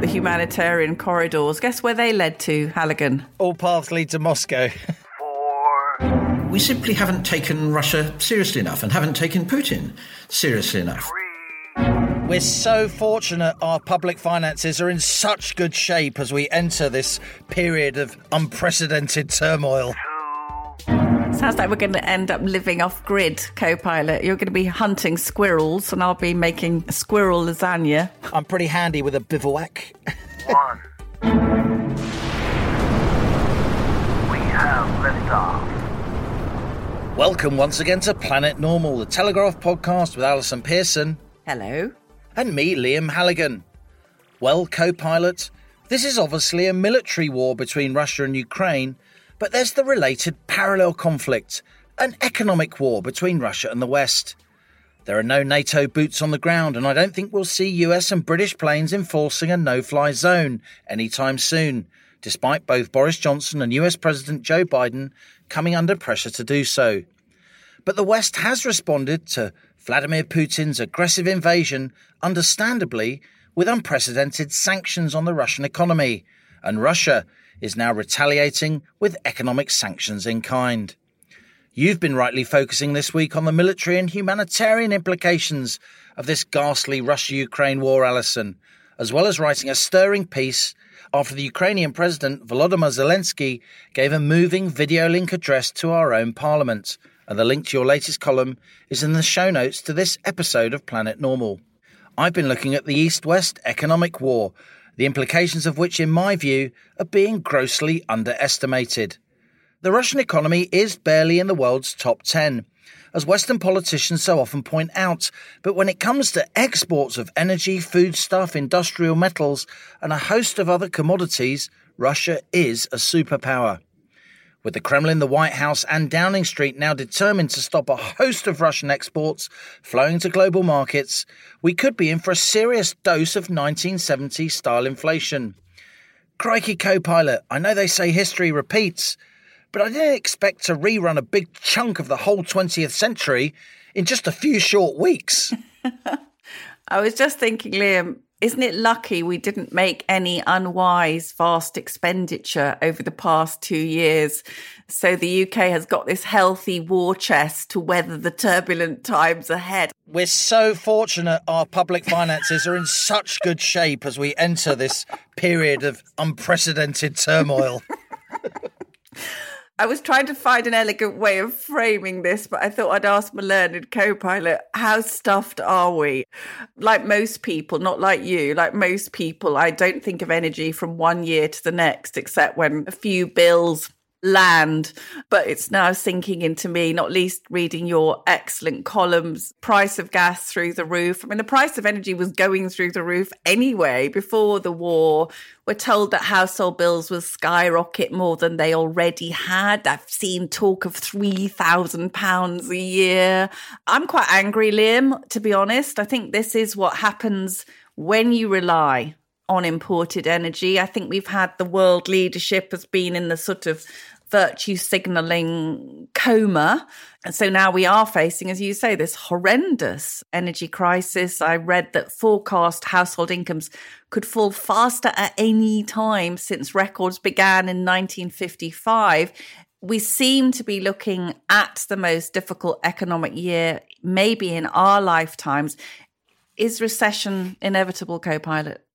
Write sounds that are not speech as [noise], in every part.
The humanitarian corridors. Guess where they led to, Halligan? All paths lead to Moscow. Four. We simply haven't taken Russia seriously enough and haven't taken Putin seriously enough. Three. We're so fortunate our public finances are in such good shape as we enter this period of unprecedented turmoil. Sounds like we're going to end up living off grid, co pilot. You're going to be hunting squirrels, and I'll be making squirrel lasagna. I'm pretty handy with a bivouac. One. We have liftoff. Welcome once again to Planet Normal, the Telegraph podcast with Allison Pearson. Hello. And me, Liam Halligan. Well, co pilot, this is obviously a military war between Russia and Ukraine but there's the related parallel conflict an economic war between Russia and the West. There are no NATO boots on the ground, and I don't think we'll see US and British planes enforcing a no fly zone anytime soon, despite both Boris Johnson and US President Joe Biden coming under pressure to do so. But the West has responded to Vladimir Putin's aggressive invasion, understandably, with unprecedented sanctions on the Russian economy, and Russia is now retaliating with economic sanctions in kind. You've been rightly focusing this week on the military and humanitarian implications of this ghastly Russia Ukraine war, Allison, as well as writing a stirring piece after the Ukrainian President Volodymyr Zelensky gave a moving video link address to our own parliament. And the link to your latest column is in the show notes to this episode of Planet Normal. I've been looking at the East West economic war the implications of which, in my view, are being grossly underestimated. The Russian economy is barely in the world's top 10, as Western politicians so often point out, but when it comes to exports of energy, foodstuff, industrial metals, and a host of other commodities, Russia is a superpower. With the Kremlin, the White House, and Downing Street now determined to stop a host of Russian exports flowing to global markets, we could be in for a serious dose of 1970 style inflation. Crikey, co pilot, I know they say history repeats, but I didn't expect to rerun a big chunk of the whole 20th century in just a few short weeks. [laughs] I was just thinking, Liam, isn't it lucky we didn't make any unwise vast expenditure over the past two years? So the UK has got this healthy war chest to weather the turbulent times ahead. We're so fortunate our public finances are in such good shape as we enter this period of unprecedented turmoil. [laughs] I was trying to find an elegant way of framing this, but I thought I'd ask my learned co pilot, how stuffed are we? Like most people, not like you, like most people, I don't think of energy from one year to the next, except when a few bills land, but it's now sinking into me, not least reading your excellent columns. Price of gas through the roof. I mean, the price of energy was going through the roof anyway before the war. We're told that household bills will skyrocket more than they already had. I've seen talk of £3,000 a year. I'm quite angry, Liam, to be honest. I think this is what happens when you rely on imported energy. I think we've had the world leadership has been in the sort of virtue signaling coma. And so now we are facing, as you say, this horrendous energy crisis. I read that forecast household incomes could fall faster at any time since records began in 1955. We seem to be looking at the most difficult economic year, maybe in our lifetimes. Is recession inevitable, co pilot?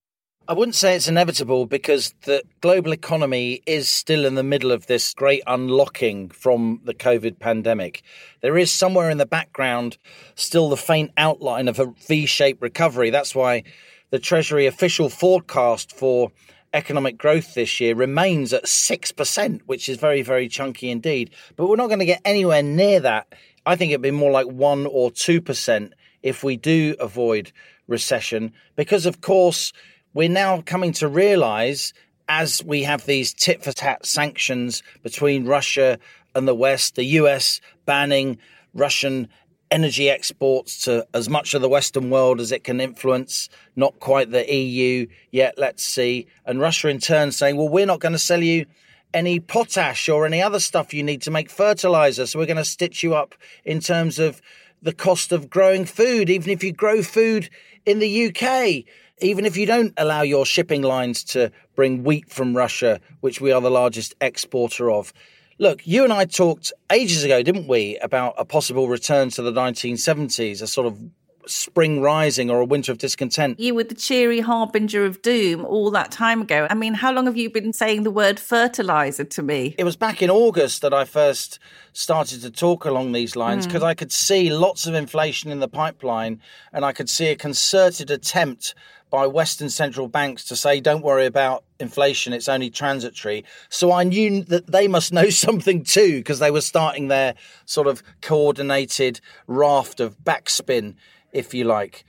I wouldn't say it's inevitable because the global economy is still in the middle of this great unlocking from the COVID pandemic. There is somewhere in the background still the faint outline of a V shaped recovery. That's why the Treasury official forecast for economic growth this year remains at 6%, which is very, very chunky indeed. But we're not going to get anywhere near that. I think it'd be more like 1 or 2% if we do avoid recession, because of course, we're now coming to realize as we have these tit for tat sanctions between Russia and the West, the US banning Russian energy exports to as much of the Western world as it can influence, not quite the EU yet, let's see. And Russia in turn saying, well, we're not going to sell you any potash or any other stuff you need to make fertilizer. So we're going to stitch you up in terms of the cost of growing food, even if you grow food in the UK, even if you don't allow your shipping lines to bring wheat from Russia, which we are the largest exporter of. Look, you and I talked ages ago, didn't we, about a possible return to the 1970s, a sort of spring rising or a winter of discontent. You were the cheery harbinger of doom all that time ago. I mean, how long have you been saying the word fertilizer to me? It was back in August that I first started to talk along these lines because mm. I could see lots of inflation in the pipeline and I could see a concerted attempt by Western central banks to say, don't worry about inflation, it's only transitory. So I knew that they must know [laughs] something too, because they were starting their sort of coordinated raft of backspin if you like.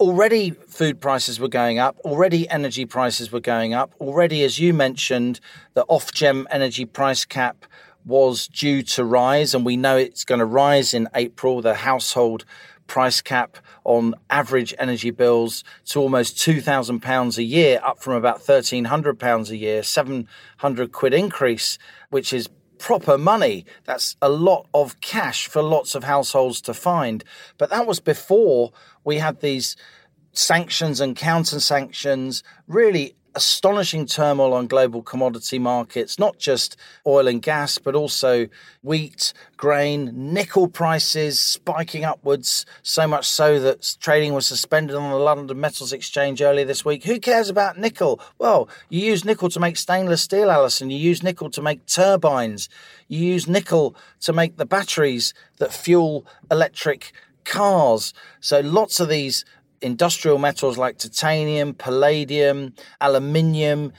Already, food prices were going up. Already, energy prices were going up. Already, as you mentioned, the Ofgem energy price cap was due to rise, and we know it's going to rise in April. The household price cap on average energy bills to almost £2,000 a year, up from about £1,300 a year, 700 quid increase, which is proper money. That's a lot of cash for lots of households to find. But that was before we had these sanctions and counter sanctions, really astonishing turmoil on global commodity markets, not just oil and gas, but also wheat, grain, nickel prices spiking upwards, so much so that trading was suspended on the London Metals Exchange earlier this week. Who cares about nickel? Well, you use nickel to make stainless steel, Allison. You use nickel to make turbines. You use nickel to make the batteries that fuel electric cars. So lots of these industrial metals like titanium, palladium, aluminium.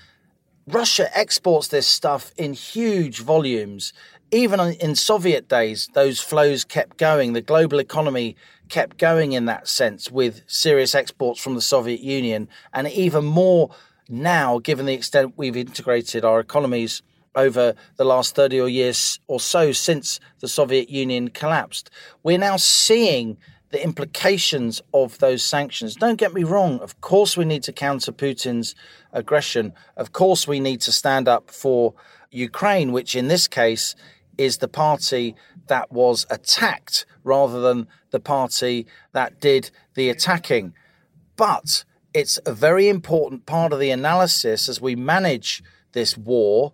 Russia exports this stuff in huge volumes. Even in Soviet days, those flows kept going. The global economy kept going in that sense with serious exports from the Soviet Union, and even more now, given the extent we've integrated our economies over the last 30 or years or so since the Soviet Union collapsed. We're now seeing the implications of those sanctions. Don't get me wrong, of course, we need to counter Putin's aggression. Of course, we need to stand up for Ukraine, which in this case is the party that was attacked rather than the party that did the attacking. But it's a very important part of the analysis as we manage this war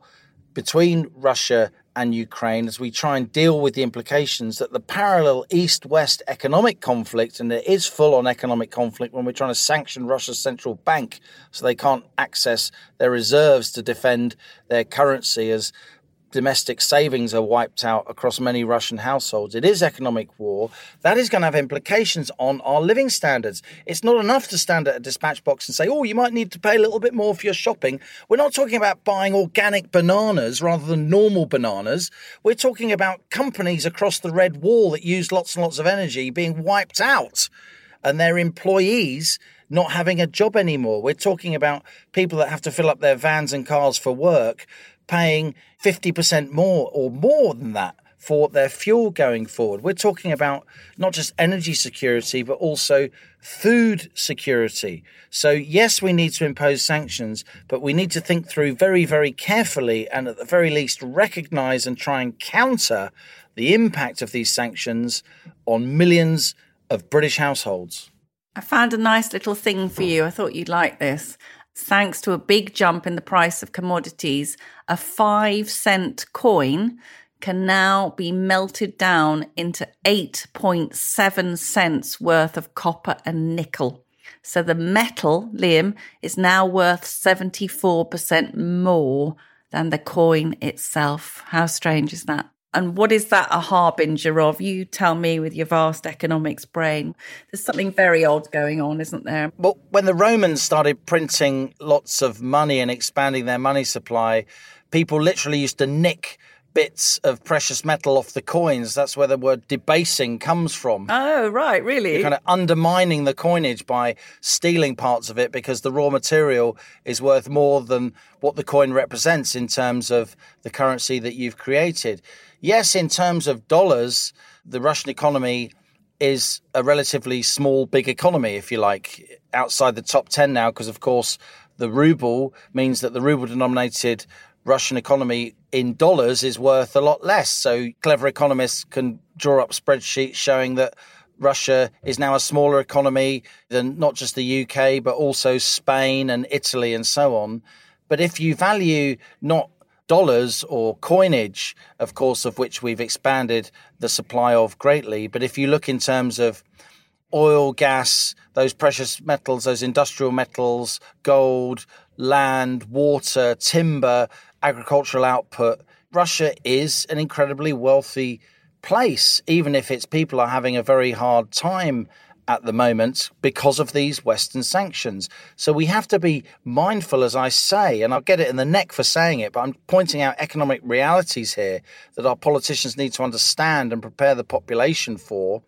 between Russia and Ukraine as we try and deal with the implications that the parallel east west economic conflict, and there is full on economic conflict when we're trying to sanction Russia's central bank so they can't access their reserves to defend their currency as domestic savings are wiped out across many Russian households. It is economic war. That is going to have implications on our living standards. It's not enough to stand at a dispatch box and say, oh, you might need to pay a little bit more for your shopping. We're not talking about buying organic bananas rather than normal bananas. We're talking about companies across the red wall that use lots and lots of energy being wiped out and their employees not having a job anymore. We're talking about people that have to fill up their vans and cars for work paying 50% more or more than that for their fuel going forward. We're talking about not just energy security, but also food security. So, yes, we need to impose sanctions, but we need to think through very, very carefully and at the very least recognize and try and counter the impact of these sanctions on millions of British households. I found a nice little thing for you. I thought you'd like this thanks to a big jump in the price of commodities, a five cent coin can now be melted down into 8.7 cents worth of copper and nickel. So the metal, Liam, is now worth 74% more than the coin itself. How strange is that? And what is that a harbinger of? You tell me with your vast economics brain. There's something very odd going on, isn't there? Well, when the Romans started printing lots of money and expanding their money supply, people literally used to nick bits of precious metal off the coins. That's where the word debasing comes from. Oh, right, really? You're kind of undermining the coinage by stealing parts of it because the raw material is worth more than what the coin represents in terms of the currency that you've created. Yes, in terms of dollars, the Russian economy is a relatively small, big economy, if you like, outside the top 10 now, because of course the ruble means that the ruble denominated Russian economy in dollars is worth a lot less. So clever economists can draw up spreadsheets showing that Russia is now a smaller economy than not just the UK, but also Spain and Italy and so on. But if you value not dollars or coinage, of course, of which we've expanded the supply of greatly, but if you look in terms of oil, gas, those precious metals, those industrial metals, gold, land, water, timber, agricultural output, Russia is an incredibly wealthy place, even if its people are having a very hard time at the moment because of these Western sanctions. So we have to be mindful, as I say, and I'll get it in the neck for saying it, but I'm pointing out economic realities here that our politicians need to understand and prepare the population for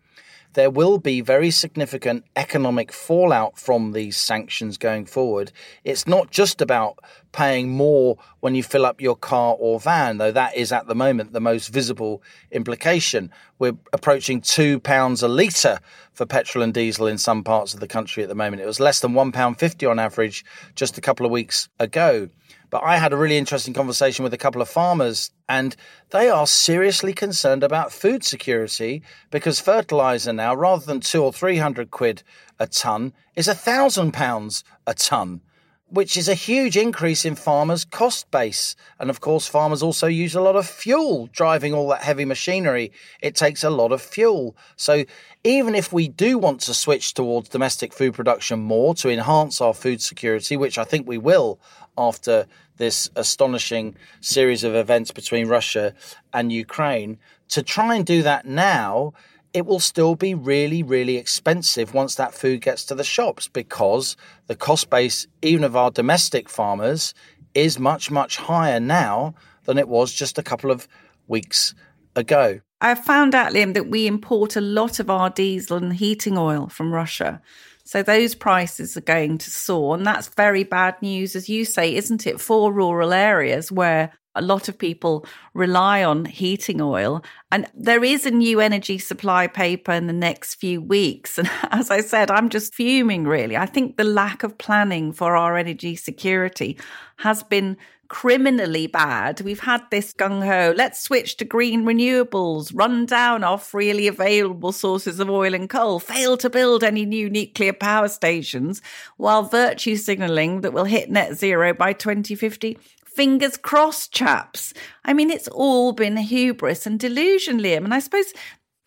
there will be very significant economic fallout from these sanctions going forward. It's not just about paying more when you fill up your car or van, though that is at the moment the most visible implication. We're approaching two pounds a litre for petrol and diesel in some parts of the country at the moment. It was less than one pound fifty on average just a couple of weeks ago. But I had a really interesting conversation with a couple of farmers, and they are seriously concerned about food security because fertilizer now, rather than two or three hundred quid a ton, is a thousand pounds a ton, which is a huge increase in farmers' cost base. And of course, farmers also use a lot of fuel driving all that heavy machinery. It takes a lot of fuel. So even if we do want to switch towards domestic food production more to enhance our food security, which I think we will after this astonishing series of events between Russia and Ukraine. To try and do that now, it will still be really, really expensive once that food gets to the shops because the cost base, even of our domestic farmers, is much, much higher now than it was just a couple of weeks ago. I found out, Liam, that we import a lot of our diesel and heating oil from Russia. So those prices are going to soar. And that's very bad news, as you say, isn't it, for rural areas where a lot of people rely on heating oil. And there is a new energy supply paper in the next few weeks. And [laughs] as I said, I'm just fuming, really. I think the lack of planning for our energy security has been criminally bad. We've had this gung ho, let's switch to green renewables, run down our freely available sources of oil and coal, fail to build any new nuclear power stations, while virtue signalling that we'll hit net zero by 2050 fingers crossed, chaps. I mean, it's all been hubris and delusion, Liam. And I suppose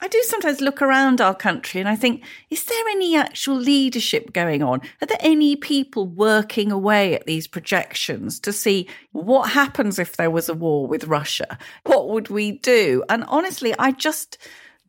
I do sometimes look around our country and I think, is there any actual leadership going on? Are there any people working away at these projections to see what happens if there was a war with Russia? What would we do? And honestly, I just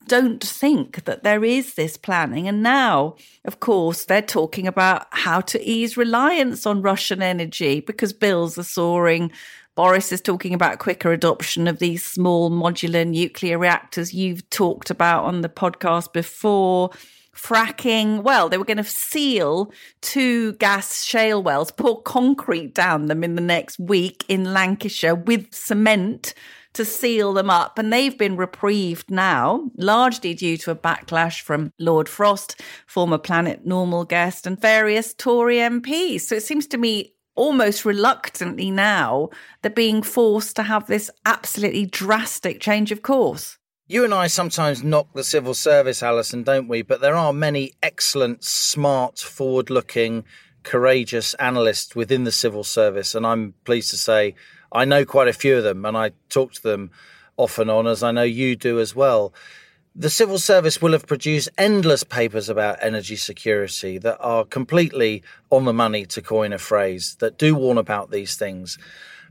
don't think that there is this planning. And now, of course, they're talking about how to ease reliance on Russian energy because bills are soaring Boris is talking about quicker adoption of these small modular nuclear reactors you've talked about on the podcast before. Fracking, well, they were going to seal two gas shale wells, pour concrete down them in the next week in Lancashire with cement to seal them up. And they've been reprieved now, largely due to a backlash from Lord Frost, former Planet Normal guest, and various Tory MPs. So it seems to me almost reluctantly now they're being forced to have this absolutely drastic change of course. You and I sometimes knock the civil service, Allison, don't we? But there are many excellent, smart, forward looking, courageous analysts within the civil service. And I'm pleased to say I know quite a few of them and I talk to them off and on, as I know you do as well. The civil service will have produced endless papers about energy security that are completely on the money, to coin a phrase, that do warn about these things.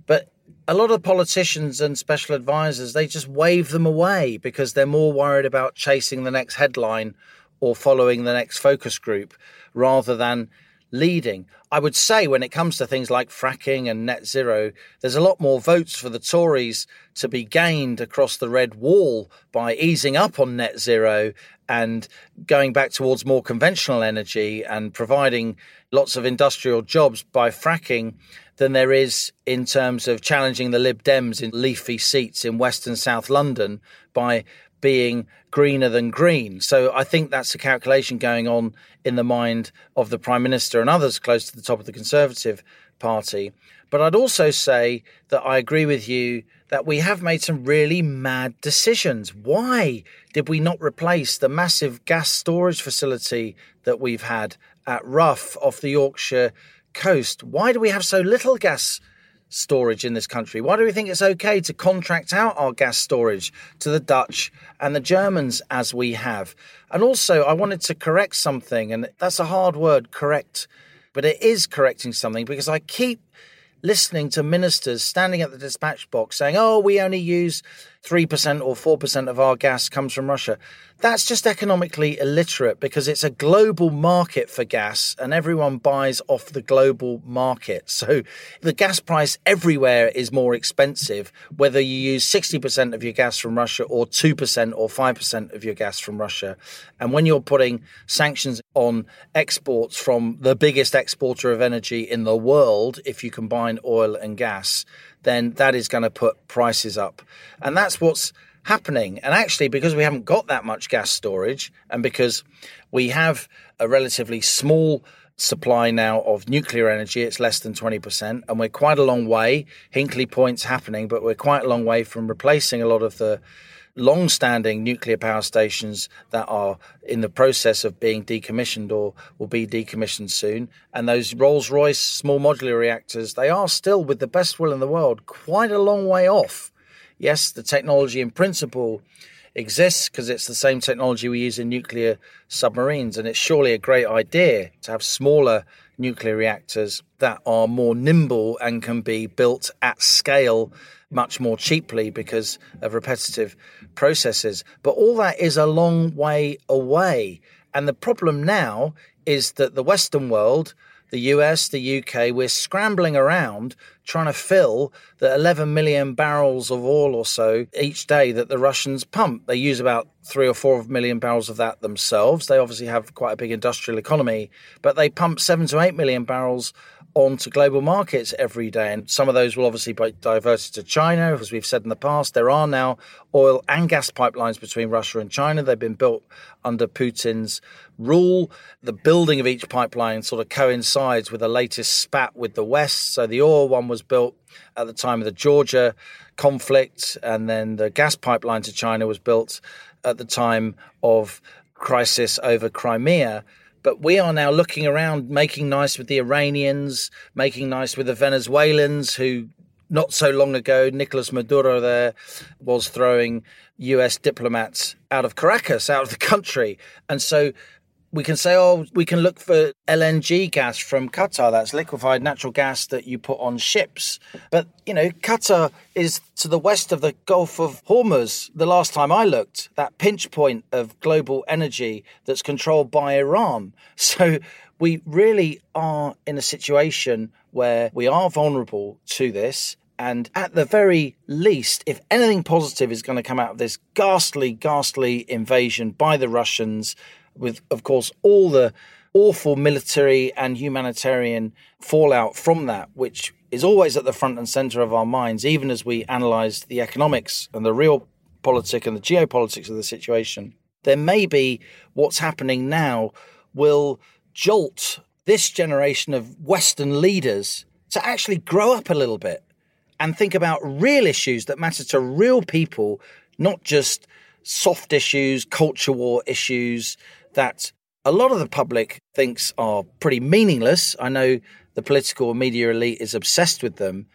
But a lot of politicians and special advisors, they just wave them away because they're more worried about chasing the next headline or following the next focus group rather than leading. I would say when it comes to things like fracking and net zero, there's a lot more votes for the Tories to be gained across the red wall by easing up on net zero and going back towards more conventional energy and providing lots of industrial jobs by fracking than there is in terms of challenging the Lib Dems in leafy seats in West and South London by being greener than green. So I think that's a calculation going on in the mind of the Prime Minister and others close to the top of the Conservative Party. But I'd also say that I agree with you that we have made some really mad decisions. Why did we not replace the massive gas storage facility that we've had at Rough off the Yorkshire coast? Why do we have so little gas storage in this country? Why do we think it's okay to contract out our gas storage to the Dutch and the Germans as we have? And also, I wanted to correct something, and that's a hard word, correct, but it is correcting something because I keep listening to ministers standing at the dispatch box saying, oh, we only use 3% or 4% of our gas comes from Russia. That's just economically illiterate because it's a global market for gas and everyone buys off the global market. So the gas price everywhere is more expensive, whether you use 60% of your gas from Russia or 2% or 5% of your gas from Russia. And when you're putting sanctions on exports from the biggest exporter of energy in the world, if you combine oil and gas, then that is going to put prices up. And that's what's happening. And actually, because we haven't got that much gas storage and because we have a relatively small supply now of nuclear energy, it's less than 20%, and we're quite a long way. Hinkley Point's happening, but we're quite a long way from replacing a lot of the long standing nuclear power stations that are in the process of being decommissioned or will be decommissioned soon. And those Rolls Royce small modular reactors, they are still, with the best will in the world, quite a long way off. Yes, the technology in principle exists because it's the same technology we use in nuclear submarines. And it's surely a great idea to have smaller nuclear reactors that are more nimble and can be built at scale much more cheaply because of repetitive processes. But all that is a long way away. And the problem now is that the Western world, the US, the UK, we're scrambling around trying to fill the 11 million barrels of oil or so each day that the Russians pump. They use about three or four million barrels of that themselves. They obviously have quite a big industrial economy, but they pump seven to eight million barrels onto global markets every day. And some of those will obviously be diverted to China, as we've said in the past. There are now oil and gas pipelines between Russia and China. They've been built under Putin's rule. The building of each pipeline sort of coincides with the latest spat with the West. So the oil one was built at the time of the Georgia conflict, and then the gas pipeline to China was built at the time of crisis over Crimea. But we are now looking around, making nice with the Iranians, making nice with the Venezuelans, who not so long ago, Nicolas Maduro there was throwing US diplomats out of Caracas, out of the country. And so we can say, oh, we can look for LNG gas from Qatar. That's liquefied natural gas that you put on ships. But, you know, Qatar is to the west of the Gulf of Hormuz. The last time I looked, that pinch point of global energy that's controlled by Iran. [laughs] So we really are in a situation where we are vulnerable to this. And at the very least, if anything positive is going to come out of this ghastly, ghastly invasion by the Russians, with, of course, all the awful military and humanitarian fallout from that, which is always at the front and center of our minds, even as we analyze the economics and the real politics and the geopolitics of the situation. There may be what's happening now will jolt this generation of Western leaders to actually grow up a little bit and think about real issues that matter to real people, not just soft issues, culture war issues, that a lot of the public thinks are pretty meaningless. I know the political media elite is obsessed with them,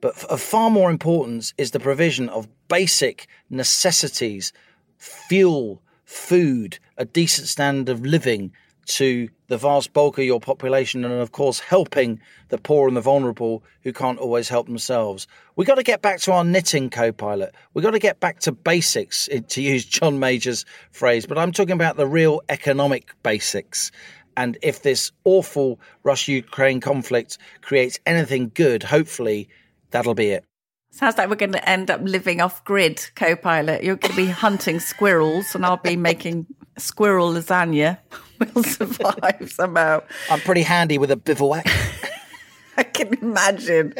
but of far more importance is the provision of basic necessities, fuel, food, a decent standard of living, to the vast bulk of your population and of course helping the poor and the vulnerable who can't always help themselves. We've got to get back to our knitting co-pilot. We've got to get back to basics eh, to use John Major's phrase, but I'm talking about the real economic basics. And if this awful Russia Ukraine conflict creates anything good, hopefully that'll be it. Sounds like we're going to end up living off grid, co pilot. You're going to be hunting squirrels, and I'll be making squirrel lasagna. [laughs] [laughs] We'll survive somehow. I'm pretty handy with a bivouac. [laughs] I can imagine.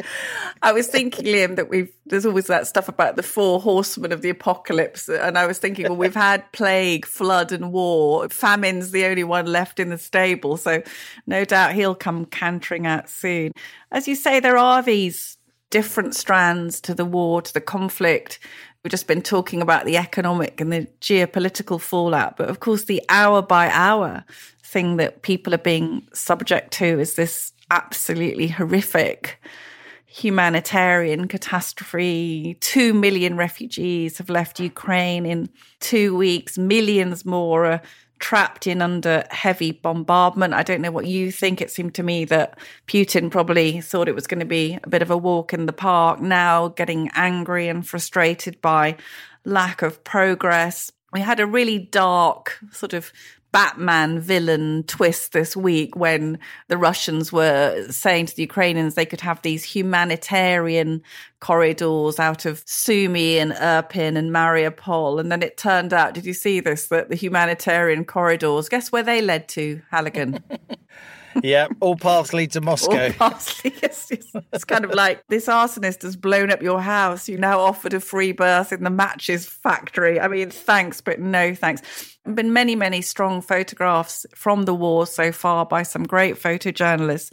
I was thinking, Liam, that we've there's always that stuff about the four horsemen of the apocalypse, and I was thinking, well, we've had plague, flood, and war. Famine's the only one left in the stable, so no doubt he'll come cantering out soon. As you say, there are these different strands to the war, to the conflict. We've just been talking about the economic and the geopolitical fallout, but of course, the hour by hour thing that people are being subject to is this absolutely horrific humanitarian catastrophe. Two million refugees have left Ukraine in two weeks. Millions more are trapped in under heavy bombardment. I don't know what you think. It seemed to me that Putin probably thought it was going to be a bit of a walk in the park, now getting angry and frustrated by lack of progress. We had a really dark sort of Batman villain twist this week when the Russians were saying to the Ukrainians they could have these humanitarian corridors out of Sumy and Irpin and Mariupol. And then it turned out, did you see this, that the humanitarian corridors, guess where they led to, Halligan? [laughs] yeah, all paths lead to Moscow. Paths, [laughs] yes, yes. It's kind of like this arsonist has blown up your house. You now offered a free berth in the matches factory. I mean, thanks, but no thanks. There have been many, many strong photographs from the war so far by some great photojournalists.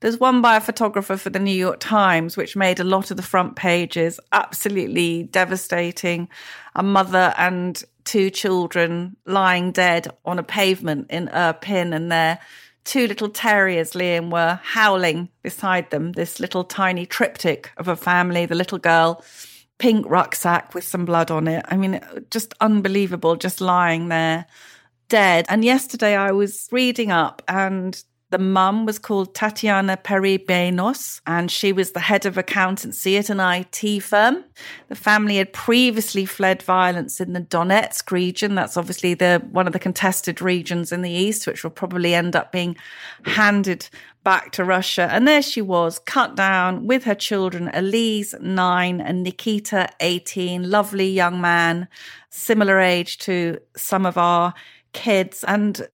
There's one by a photographer for the New York Times, which made a lot of the front pages. Absolutely devastating. A mother and two children lying dead on a pavement in Irpin, and their two little terriers, Liam, were howling beside them. This little tiny triptych of a family, the little girl, pink rucksack with some blood on it. I mean, just unbelievable, just lying there dead. And yesterday I was reading up and the mum was called Tatiana Perebyinis, and she was the head of accountancy at an IT firm. The family had previously fled violence in the Donetsk region. That's obviously the one of the contested regions in the east, which will probably end up being handed back to Russia. And there she was, cut down with her children, Elise, nine, and Nikita, 18, lovely young man, similar age to some of our kids. And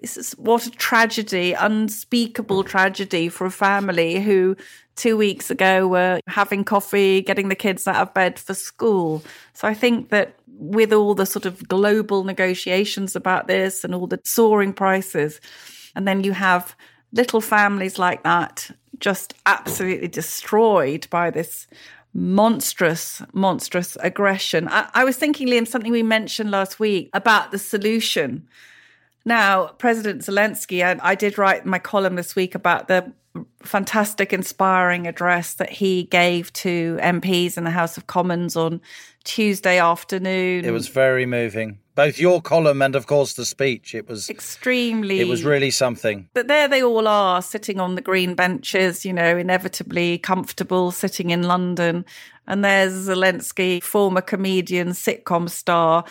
this is what a tragedy, unspeakable mm. tragedy for a family who two weeks ago were having coffee, getting the kids out of bed for school. So I think that with all the sort of global negotiations about this and all the soaring prices, and then you have little families like that just absolutely destroyed by this monstrous, monstrous aggression. I, I, was thinking, Liam, something we mentioned last week about the solution. Now, President Zelensky, I, I did write my column this week about the fantastic, inspiring address that he gave to MPs in the House of Commons on Tuesday afternoon. It was very moving. Both your column and, of course, the speech. It was extremely. It was really something. But there they all are, sitting on the green benches, you know, inevitably comfortable, sitting in London. And there's Zelensky, former comedian, sitcom star,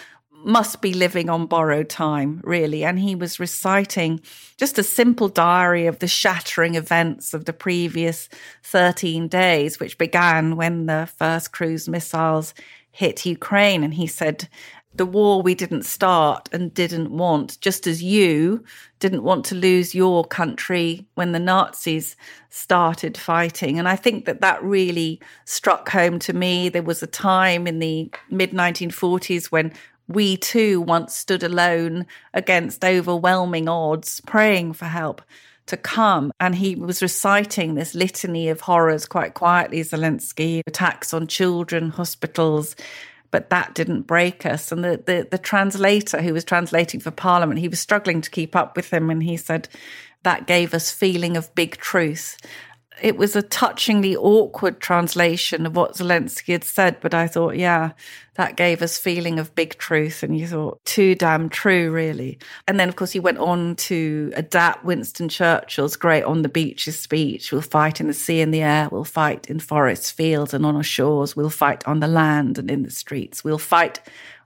must be living on borrowed time, really. And he was reciting just a simple diary of the shattering events of the previous 13 days, which began when the first cruise missiles hit Ukraine. And he said, the war we didn't start and didn't want, just as you didn't want to lose your country when the Nazis started fighting. And I think that that really struck home to me. There was a time in the mid 1940s when we too once stood alone against overwhelming odds, praying for help to come. And he was reciting this litany of horrors quite quietly, Zelensky attacks on children, hospitals. But that didn't break us. And the, the, the translator who was translating for Parliament, he was struggling to keep up with him. And he said, that gave us feeling of big truth it was a touchingly awkward translation of what Zelensky had said, but I thought, yeah, that gave us feeling of big truth. And you thought, too damn true, really. And then, of course, he went on to adapt Winston Churchill's great on the beaches speech. We'll fight in the sea and the air. We'll fight in forests, fields, and on our shores. We'll fight on the land and in the streets. We'll fight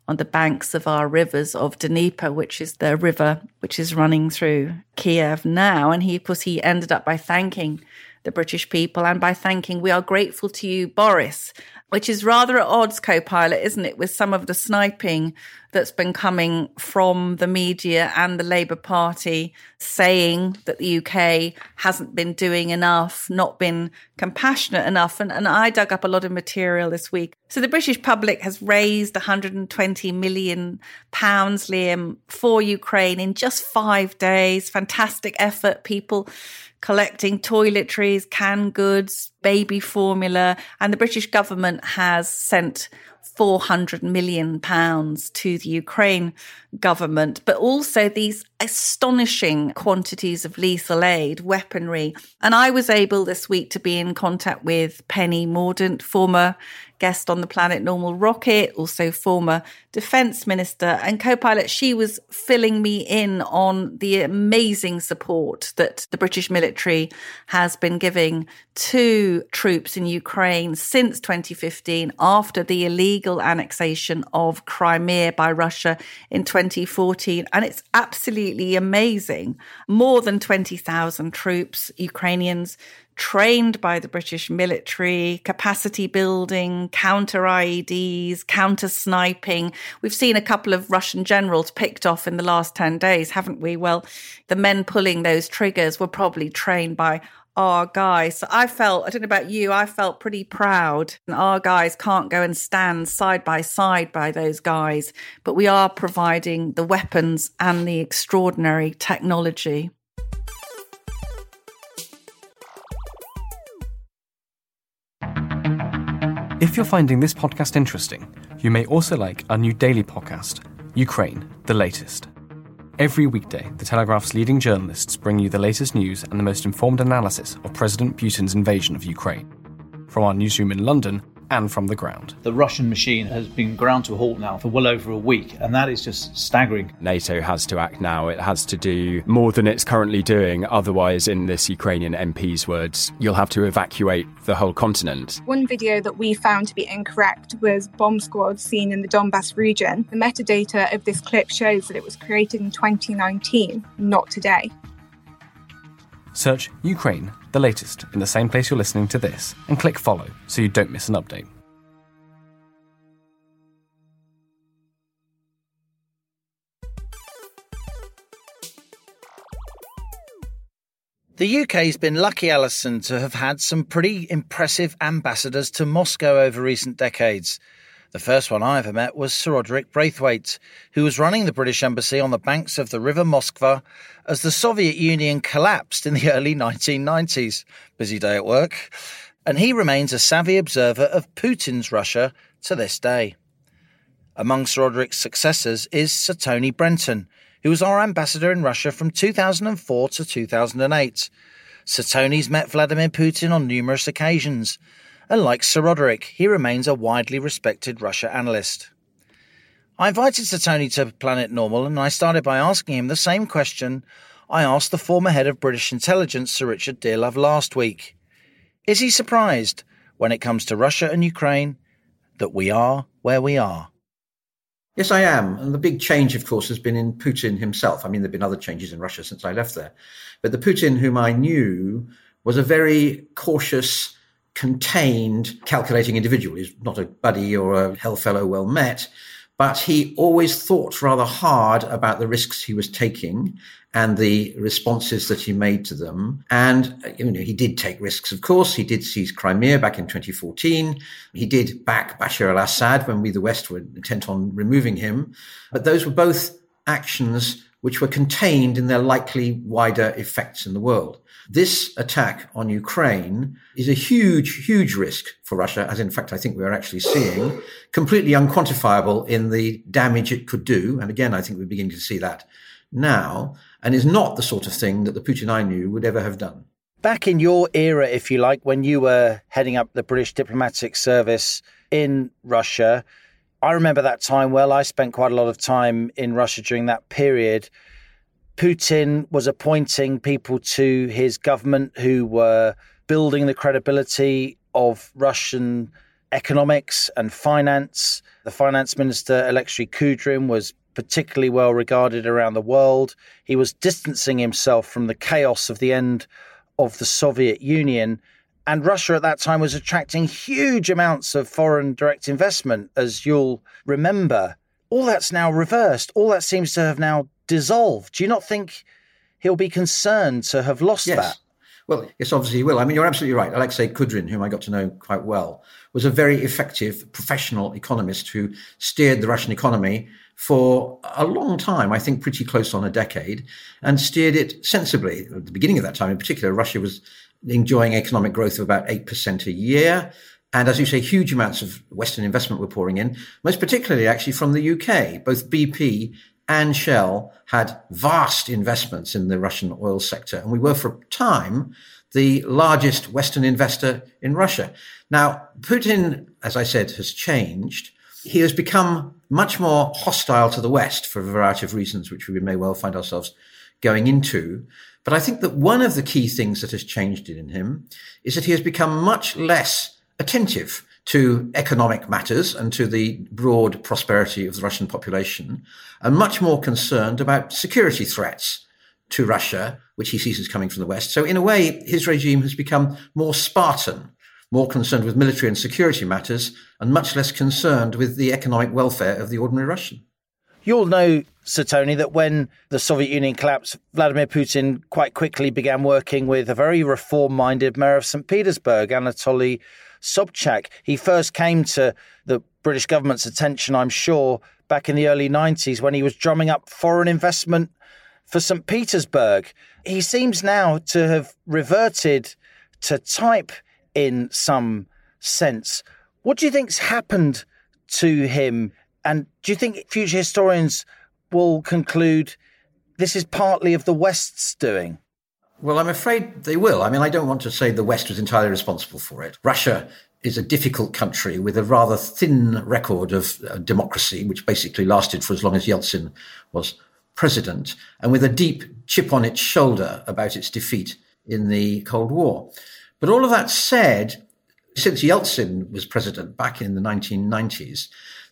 on the banks of our rivers of Dnieper, which is the river which is running through Kiev now. And he, of course, he ended up by thanking the British people and by thanking, we are grateful to you, Boris, which is rather at odds, co pilot, isn't it, with some of the sniping that's been coming from the media and the Labour Party saying that the UK hasn't been doing enough, not been compassionate enough. And, and I dug up a lot of material this week. So the British public has raised 120 million pounds, Liam, for Ukraine in just five days. Fantastic effort, people collecting toiletries, canned goods, baby formula, and the British government has sent 400 million pounds to the Ukraine government, but also these astonishing quantities of lethal aid, weaponry. And I was able this week to be in contact with Penny Mordaunt, former guest on the Planet Normal rocket, also former defense minister and co-pilot. She was filling me in on the amazing support that the British military has been giving to troops in Ukraine since 2015 after the illegal annexation of Crimea by Russia in 2014. And it's absolutely amazing. More than 20,000 troops, Ukrainians, trained by the British military, capacity building, counter IEDs, counter sniping. We've seen a couple of Russian generals picked off in the last 10 days, haven't we? Well, the men pulling those triggers were probably trained by our guys. So I felt, I don't know about you, I felt pretty proud. And our guys can't go and stand side by side by those guys, but we are providing the weapons and the extraordinary technology. If you're finding this podcast interesting, you may also like our new daily podcast, Ukraine, the latest. Every weekday, The Telegraph's leading journalists bring you the latest news and the most informed analysis of President Putin's invasion of Ukraine. From our newsroom in London, and from the ground. The Russian machine has been ground to a halt now for well over a week, and that is just staggering. NATO has to act now. It has to do more than it's currently doing. Otherwise, in this Ukrainian MP's words, you'll have to evacuate the whole continent. One video that we found to be incorrect was bomb squads seen in the Donbass region. The metadata of this clip shows that it was created in 2019, not today. Search Ukraine, the latest, in the same place you're listening to this, and click follow so you don't miss an update. The UK's been lucky, Allison, to have had some pretty impressive ambassadors to Moscow over recent decades. The first one I ever met was Sir Rodric Braithwaite, who was running the British Embassy on the banks of the River Moskva as the Soviet Union collapsed in the [laughs] early 1990s. Busy day at work. And he remains a savvy observer of Putin's Russia to this day. Among Sir Rodric's successors is Sir Tony Brenton, who was our ambassador in Russia from 2004 to 2008. Sir Tony's met Vladimir Putin on numerous occasions and like Sir Rodric, he remains a widely respected Russia analyst. I invited Sir Tony to Planet Normal and I started by asking him the same question I asked the former head of British intelligence, Sir Richard Dearlove, last week. Is he surprised, when it comes to Russia and Ukraine, that we are where we are? Yes, I am. And the big change, of course, has been in Putin himself. I mean, there have been other changes in Russia since I left there. But the Putin whom I knew was a very cautious, contained, calculating individual. He's not a buddy or a hell fellow well met, but he always thought rather hard about the risks he was taking and the responses that he made to them. And, you know, he did take risks, of course. He did seize Crimea back in 2014. He did back Bashar al-Assad when we, the West, were intent on removing him. But those were both actions which were contained in their likely wider effects in the world. This attack on Ukraine is a huge, huge risk for Russia, as in fact I think we are actually seeing, completely unquantifiable in the damage it could do. And again, I think we're beginning to see that now, and is not the sort of thing that the Putin I knew would ever have done. Back in your era, if you like, when you were heading up the British diplomatic service in Russia, I remember that time well. I spent quite a lot of time in Russia during that period. Putin was appointing people to his government who were building the credibility of Russian economics and finance. The finance minister, Alexei Kudrin, was particularly well regarded around the world. He was distancing himself from the chaos of the end of the Soviet Union. And Russia at that time was attracting huge amounts of foreign direct investment, as you'll remember. All that's now reversed. All that seems to have now dissolved. Do you not think he'll be concerned to have lost yes. that? Well, yes, obviously he will. I mean, you're absolutely right. Alexei Kudrin, whom I got to know quite well, was a very effective professional economist who steered the Russian economy for a long time, I think pretty close on a decade, and steered it sensibly. At the beginning of that time, in particular, Russia was enjoying economic growth of about 8% a year. And as you say, huge amounts of Western investment were pouring in, most particularly actually from the UK. Both BP and Shell had vast investments in the Russian oil sector. And we were for a time the largest Western investor in Russia. Now, Putin, as I said, has changed. He has become much more hostile to the West for a variety of reasons, which we may well find ourselves going into. But I think that one of the key things that has changed in him is that he has become much less attentive to economic matters and to the broad prosperity of the Russian population, and much more concerned about security threats to Russia, which he sees as coming from the West. So, in a way, his regime has become more Spartan, more concerned with military and security matters, and much less concerned with the economic welfare of the ordinary Russian. You'll know, Sir Tony, that when the Soviet Union collapsed, Vladimir Putin quite quickly began working with a very reform minded mayor of St. Petersburg, Anatoly Sobchak. He first came to the British government's attention, I'm sure, back in the early 90s when he was drumming up foreign investment for St. Petersburg. He seems now to have reverted to type in some sense. What do you think's happened to him? And do you think future historians will conclude this is partly of the West's doing? Well, I'm afraid they will. I mean, I don't want to say the West was entirely responsible for it. Russia is a difficult country with a rather thin record of uh, democracy, which basically lasted for as long as Yeltsin was president, and with a deep chip on its shoulder about its defeat in the Cold War. But all of that said, since Yeltsin was president back in the 1990s,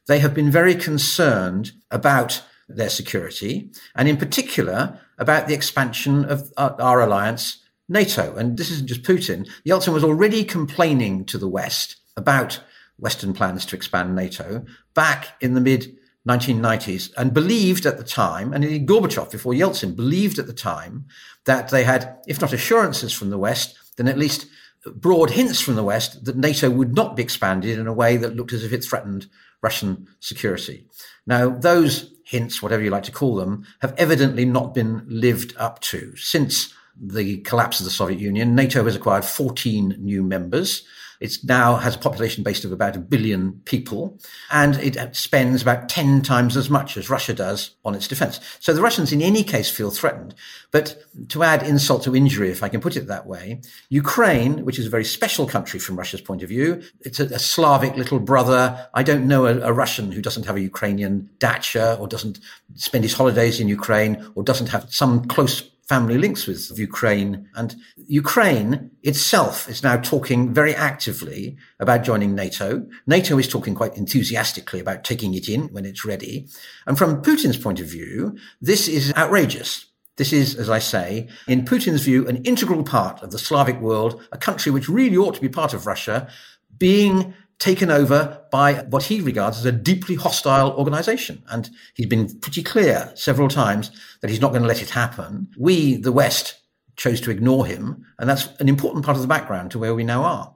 they have been very concerned about their security, and in particular about the expansion of uh, our alliance, NATO. And this isn't just Putin. Yeltsin was already complaining to the West about Western plans to expand NATO back in the mid 1990s and believed at the time, and Gorbachev before Yeltsin believed at the time that they had, if not assurances from the West, then at least broad hints from the West that NATO would not be expanded in a way that looked as if it threatened Russian security. Now, those hints, whatever you like to call them, have evidently not been lived up to. Since the collapse of the Soviet Union, NATO has acquired 14 new members. It now has a population base of about a billion people, and it spends about 10 times as much as Russia does on its defense. So the Russians, in any case, feel threatened. But to add insult to injury, if I can put it that way, Ukraine, which is a very special country from Russia's point of view, it's a, a Slavic little brother. I don't know a, a Russian who doesn't have a Ukrainian dacha or doesn't spend his holidays in Ukraine or doesn't have some close family links with Ukraine. And Ukraine itself is now talking very actively about joining NATO. NATO is talking quite enthusiastically about taking it in when it's ready. And from Putin's point of view, this is outrageous. This is, as I say, in Putin's view, an integral part of the Slavic world, a country which really ought to be part of Russia, being taken over by what he regards as a deeply hostile organization. And he's been pretty clear several times that he's not going to let it happen. We, the West, chose to ignore him. And that's an important part of the background to where we now are.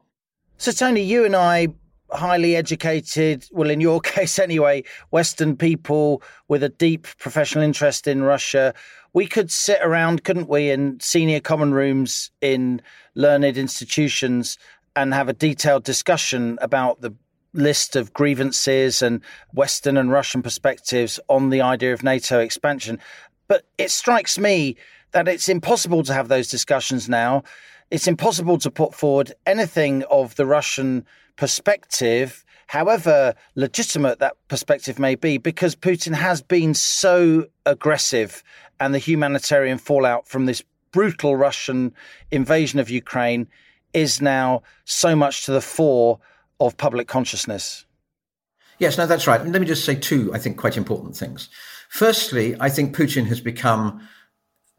So, Tony, you and I, highly educated, well, in your [laughs] case anyway, Western people with a deep professional interest in Russia, we could sit around, couldn't we, in senior common rooms in learned institutions and have a detailed discussion about the list of grievances and Western and Russian perspectives on the idea of NATO expansion. But it strikes me that it's impossible to have those discussions now. It's impossible to put forward anything of the Russian perspective, however legitimate that perspective may be, because Putin has been so aggressive and the humanitarian fallout from this brutal Russian invasion of Ukraine is now so much to the fore of public consciousness. Yes, no, that's right. And let me just say two, I think, quite important things. Firstly, I think Putin has become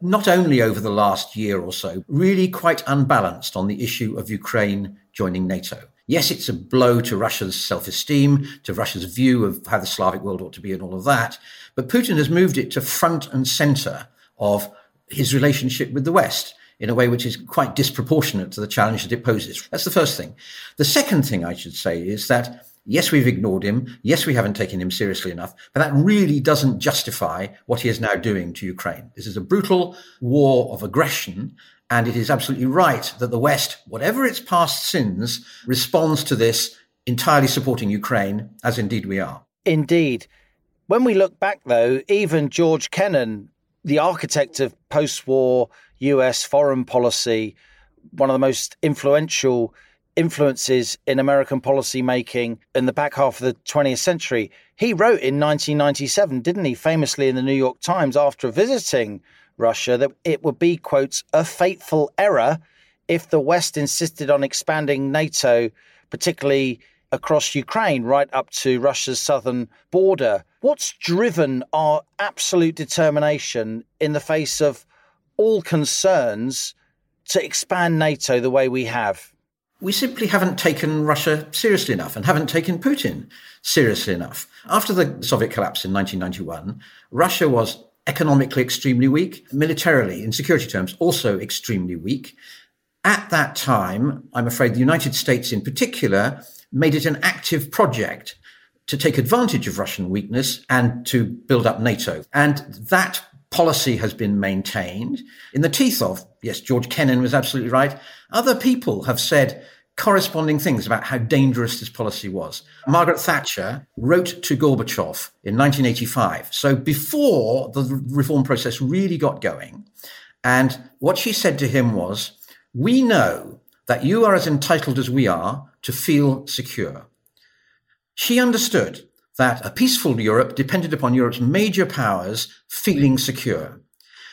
not only over the last year or so, really quite unbalanced on the issue of Ukraine joining NATO. Yes, it's a blow to Russia's self esteem, to Russia's view of how the Slavic world ought to be, and all of that. But Putin has moved it to front and center of his relationship with the West in a way which is quite disproportionate to the challenge that it poses. That's the first thing. The second thing I should say is that Yes, we've ignored him. Yes, we haven't taken him seriously enough, but that really doesn't justify what he is now doing to Ukraine. This is a brutal war of aggression. And it is absolutely right that the West, whatever its past sins, responds to this entirely supporting Ukraine, as indeed we are. Indeed. When we look back, though, even George Kennan, the architect of post war US foreign policy, one of the most influential influences in American policy making in the back half of the 20th century. He wrote in 1997, didn't he, famously in the New York Times after visiting Russia, that it would be, quotes, a fateful error if the West insisted on expanding NATO, particularly across Ukraine, right up to Russia's southern border. What's driven our absolute determination in the face of all concerns to expand NATO the way we have? we simply haven't taken Russia seriously enough and haven't taken Putin seriously enough. After the Soviet collapse in 1991, Russia was economically extremely weak, militarily, in security terms, also extremely weak. At that time, I'm afraid the United States in particular made it an active project to take advantage of Russian weakness and to build up NATO. And that policy has been maintained in the teeth of, yes, George Kennan was absolutely right. Other people have said corresponding things about how dangerous this policy was. Margaret Thatcher wrote to Gorbachev in 1985. So before the reform process really got going. And what she said to him was, we know that you are as entitled as we are to feel secure. She understood that a peaceful Europe depended upon Europe's major powers feeling secure.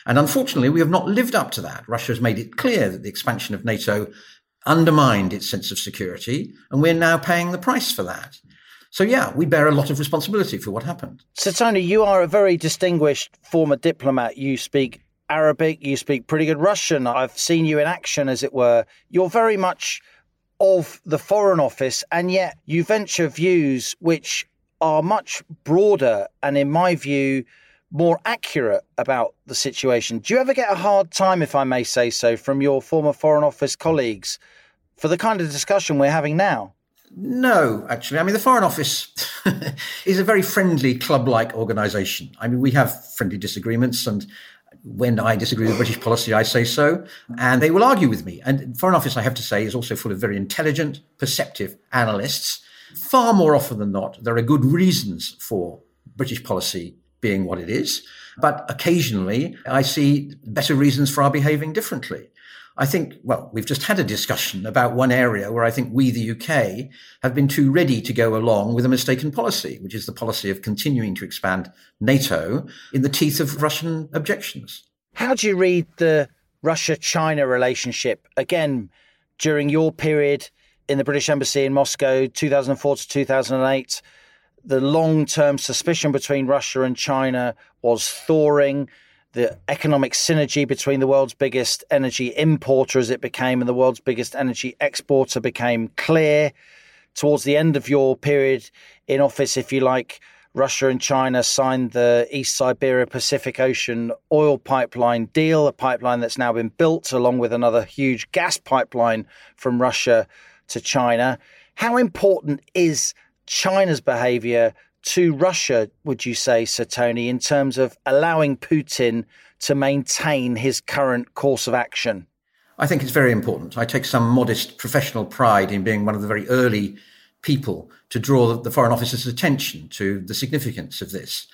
And unfortunately, we have not lived up to that. Russia has made it clear that the expansion of NATO undermined its sense of security, and we're now paying the price for that. So, yeah, we bear a lot of responsibility for what happened. So, Tony, you are a very distinguished former diplomat. You speak Arabic, you speak pretty good Russian. I've seen you in action, as it were. You're very much of the Foreign Office, and yet you venture views which are much broader and, in my view, more accurate about the situation. Do you ever get a hard time, if I may say so, from your former Foreign Office colleagues for the kind of discussion we're having now? No, actually. I mean, the Foreign Office [laughs] is a very friendly club like organization. I mean, we have friendly disagreements, and when I disagree with British policy, I say so, and they will argue with me. And Foreign Office, I have to say, is also full of very intelligent, perceptive analysts Far more often than not, there are good reasons for British policy being what it is. But occasionally I see better reasons for our behaving differently. I think, well, we've just had a discussion about one area where I think we, the UK, have been too ready to go along with a mistaken policy, which is the policy of continuing to expand NATO in the teeth of Russian objections. How do you read the Russia China relationship? Again, during your period, in the British Embassy in Moscow, 2004 to 2008, the long term suspicion between Russia and China was thawing. The economic synergy between the world's biggest energy importer as it became and the world's biggest energy exporter became clear. Towards the end of your period in office, if you like, Russia and China signed the East Siberia Pacific Ocean oil pipeline deal, a pipeline that's now been built along with another huge gas pipeline from Russia to China. How important is China's behavior to Russia, would you say, Sir Tony, in terms of allowing Putin to maintain his current course of action? I think it's very important. I take some modest professional pride in being one of the very early people to draw the Foreign Office's attention to the significance of this.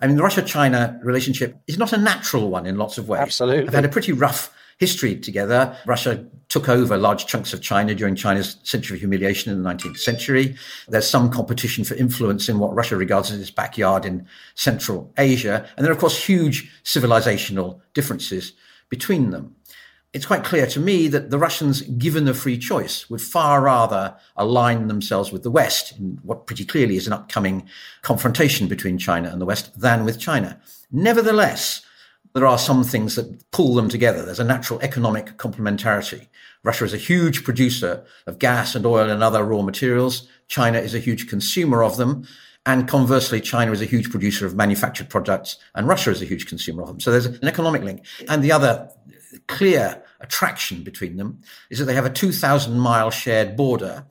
I mean, the Russia China relationship is not a natural one in lots of ways. Absolutely. I've had a pretty rough history together. Russia took over large chunks of China during China's century of humiliation in the 19th century. There's some competition for influence in what Russia regards as its backyard in Central Asia. And there are, of course, huge civilizational differences between them. it's quite clear to me that the Russians, given the free choice, would far rather align themselves with the West in what pretty clearly is an upcoming confrontation between China and the West than with China. Nevertheless, there are some things that pull them together. There's a natural economic complementarity. Russia is a huge producer of gas and oil and other raw materials. China is a huge consumer of them. And conversely, China is a huge producer of manufactured products and Russia is a huge consumer of them. So there's an economic link. And the other clear attraction between them is that they have a 2,000 mile shared border,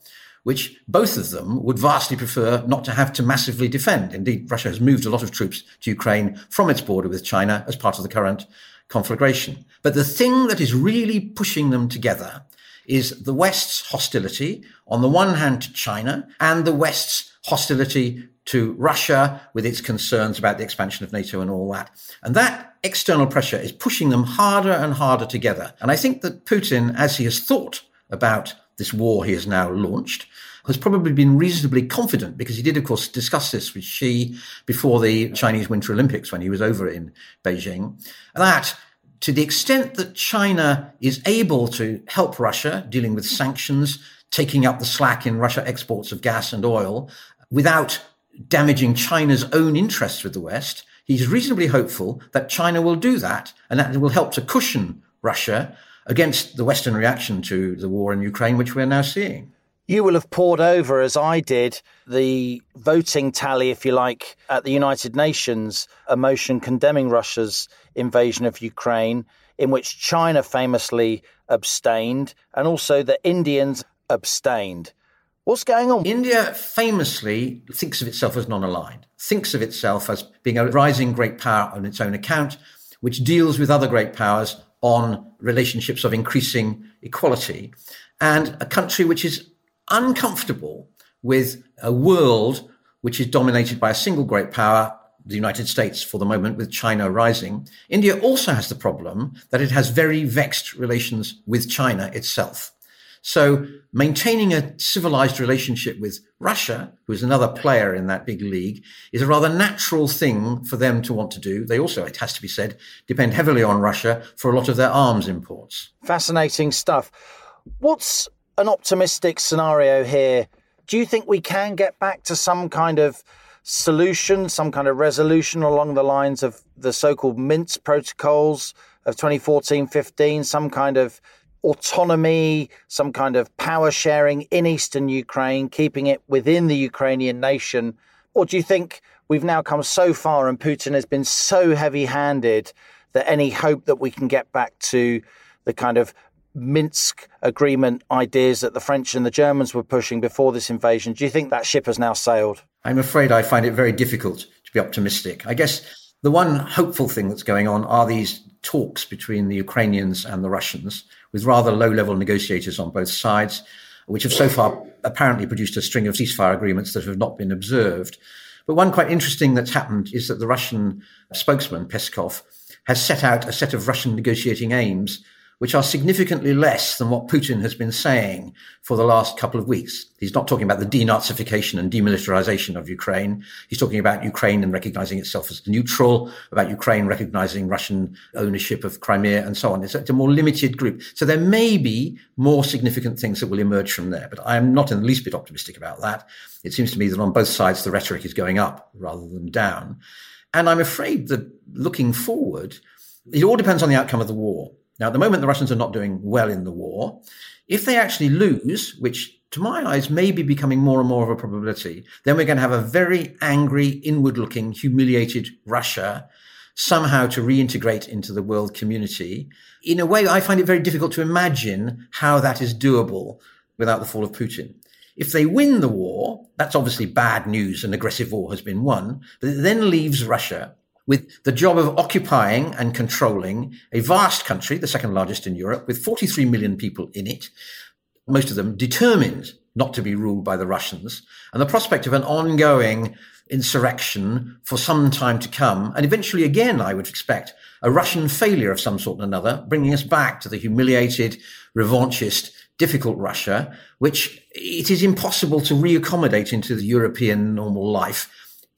which both of them would vastly prefer not to have to massively defend. Indeed, Russia has moved a lot of troops to Ukraine from its border with China as part of the current conflagration. But the thing that is really pushing them together is the West's hostility, on the one hand to China, and the West's hostility to Russia with its concerns about the expansion of NATO and all that. And that external pressure is pushing them harder and harder together. And I think that Putin, as he has thought about this war he has now launched, has probably been reasonably confident because he did, of course, discuss this with Xi before the Chinese Winter Olympics when he was over in Beijing. That to the extent that China is able to help Russia dealing with sanctions, taking up the slack in Russia exports of gas and oil without damaging China's own interests with the West, he's reasonably hopeful that China will do that and that will help to cushion Russia against the Western reaction to the war in Ukraine, which we're now seeing. You will have poured over, as I did, the voting tally, if you like, at the United Nations, a motion condemning Russia's invasion of Ukraine, in which China famously abstained, and also the Indians abstained. What's going on? India famously thinks of itself as non aligned, thinks of itself as being a rising great power on its own account, which deals with other great powers on relationships of increasing equality, and a country which is uncomfortable with a world which is dominated by a single great power, the United States for the moment, with China rising. India also has the problem that it has very vexed relations with China itself. So maintaining a civilized relationship with Russia, who is another player in that big league, is a rather natural thing for them to want to do. They also, it has to be said, depend heavily on Russia for a lot of their arms imports. Fascinating stuff. What's an optimistic scenario here? Do you think we can get back to some kind of solution, some kind of resolution along the lines of the so called Minsk protocols of 2014 15, some kind of autonomy, some kind of power sharing in eastern Ukraine, keeping it within the Ukrainian nation? Or do you think we've now come so far and Putin has been so heavy handed that any hope that we can get back to the kind of Minsk agreement ideas that the French and the Germans were pushing before this invasion, do you think that ship has now sailed? I'm afraid I find it very difficult to be optimistic. I guess the one hopeful thing that's going on are these talks between the Ukrainians and the Russians with rather low level negotiators on both sides, which have so far apparently produced a string of ceasefire agreements that have not been observed. But one quite interesting that's happened is that the Russian spokesman, Peskov, has set out a set of Russian negotiating aims which are significantly less than what Putin has been saying for the last couple of weeks. He's not talking about the denazification and demilitarization of Ukraine. He's talking about Ukraine and recognizing itself as neutral, about Ukraine recognizing Russian ownership of Crimea and so on. It's a more limited group. So there may be more significant things that will emerge from there, but I am not in the least bit optimistic about that. It seems to me that on both sides, the rhetoric is going up rather than down. And I'm afraid that looking forward, it all depends on the outcome of the war. Now, at the moment, the Russians are not doing well in the war. If they actually lose, which to my eyes may be becoming more and more of a probability, then we're going to have a very angry, inward looking, humiliated Russia somehow to reintegrate into the world community. In a way, I find it very difficult to imagine how that is doable without the fall of Putin. If they win the war, that's obviously bad news. An aggressive war has been won, but it then leaves Russia with the job of occupying and controlling a vast country, the second largest in Europe, with 43 million people in it, most of them determined not to be ruled by the Russians, and the prospect of an ongoing insurrection for some time to come, and eventually again, I would expect, a Russian failure of some sort or another, bringing us back to the humiliated, revanchist, difficult Russia, which it is impossible to reaccommodate into the European normal life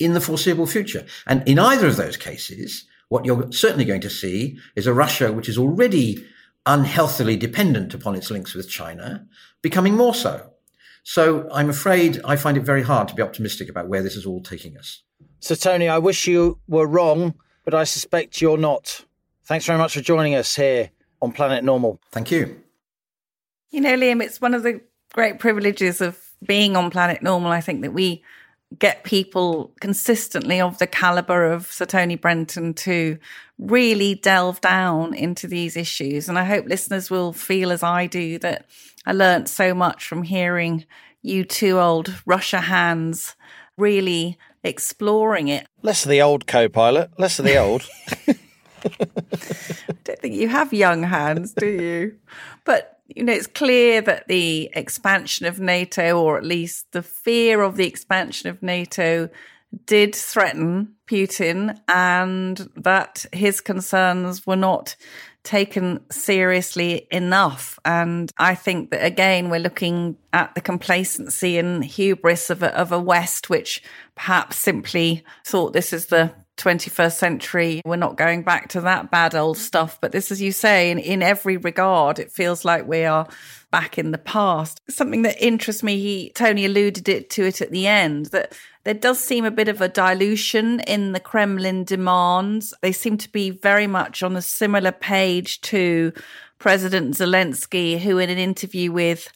in the foreseeable future. And in either of those cases, what you're certainly going to see is a Russia which is already unhealthily dependent upon its links with China, becoming more so. So I'm afraid I find it very hard to be optimistic about where this is all taking us. So, Tony, I wish you were wrong, but I suspect you're not. Thanks very much for joining us here on Planet Normal. Thank you. You know, Liam, it's one of the great privileges of being on Planet Normal. I think that we get people consistently of the caliber of Sir Tony Brenton to really delve down into these issues. And I hope listeners will feel as I do that I learnt so much from hearing you two old Russia hands really exploring it. Less of the old co pilot, less of the old. I [laughs] don't think you have young hands, do you? But you know, it's clear that the expansion of NATO, or at least the fear of the expansion of NATO, did threaten Putin and that his concerns were not taken seriously enough. And I think that again, we're looking at the complacency and hubris of a, of a West, which perhaps simply thought this is the 21st century. We're not going back to that bad old stuff. But this, as you say, in, in every regard, it feels like we are back in the past. Something that interests me, he, Tony alluded it to it at the end, that there does seem a bit of a dilution in the Kremlin demands. They seem to be very much on a similar page to President Zelensky, who in an interview with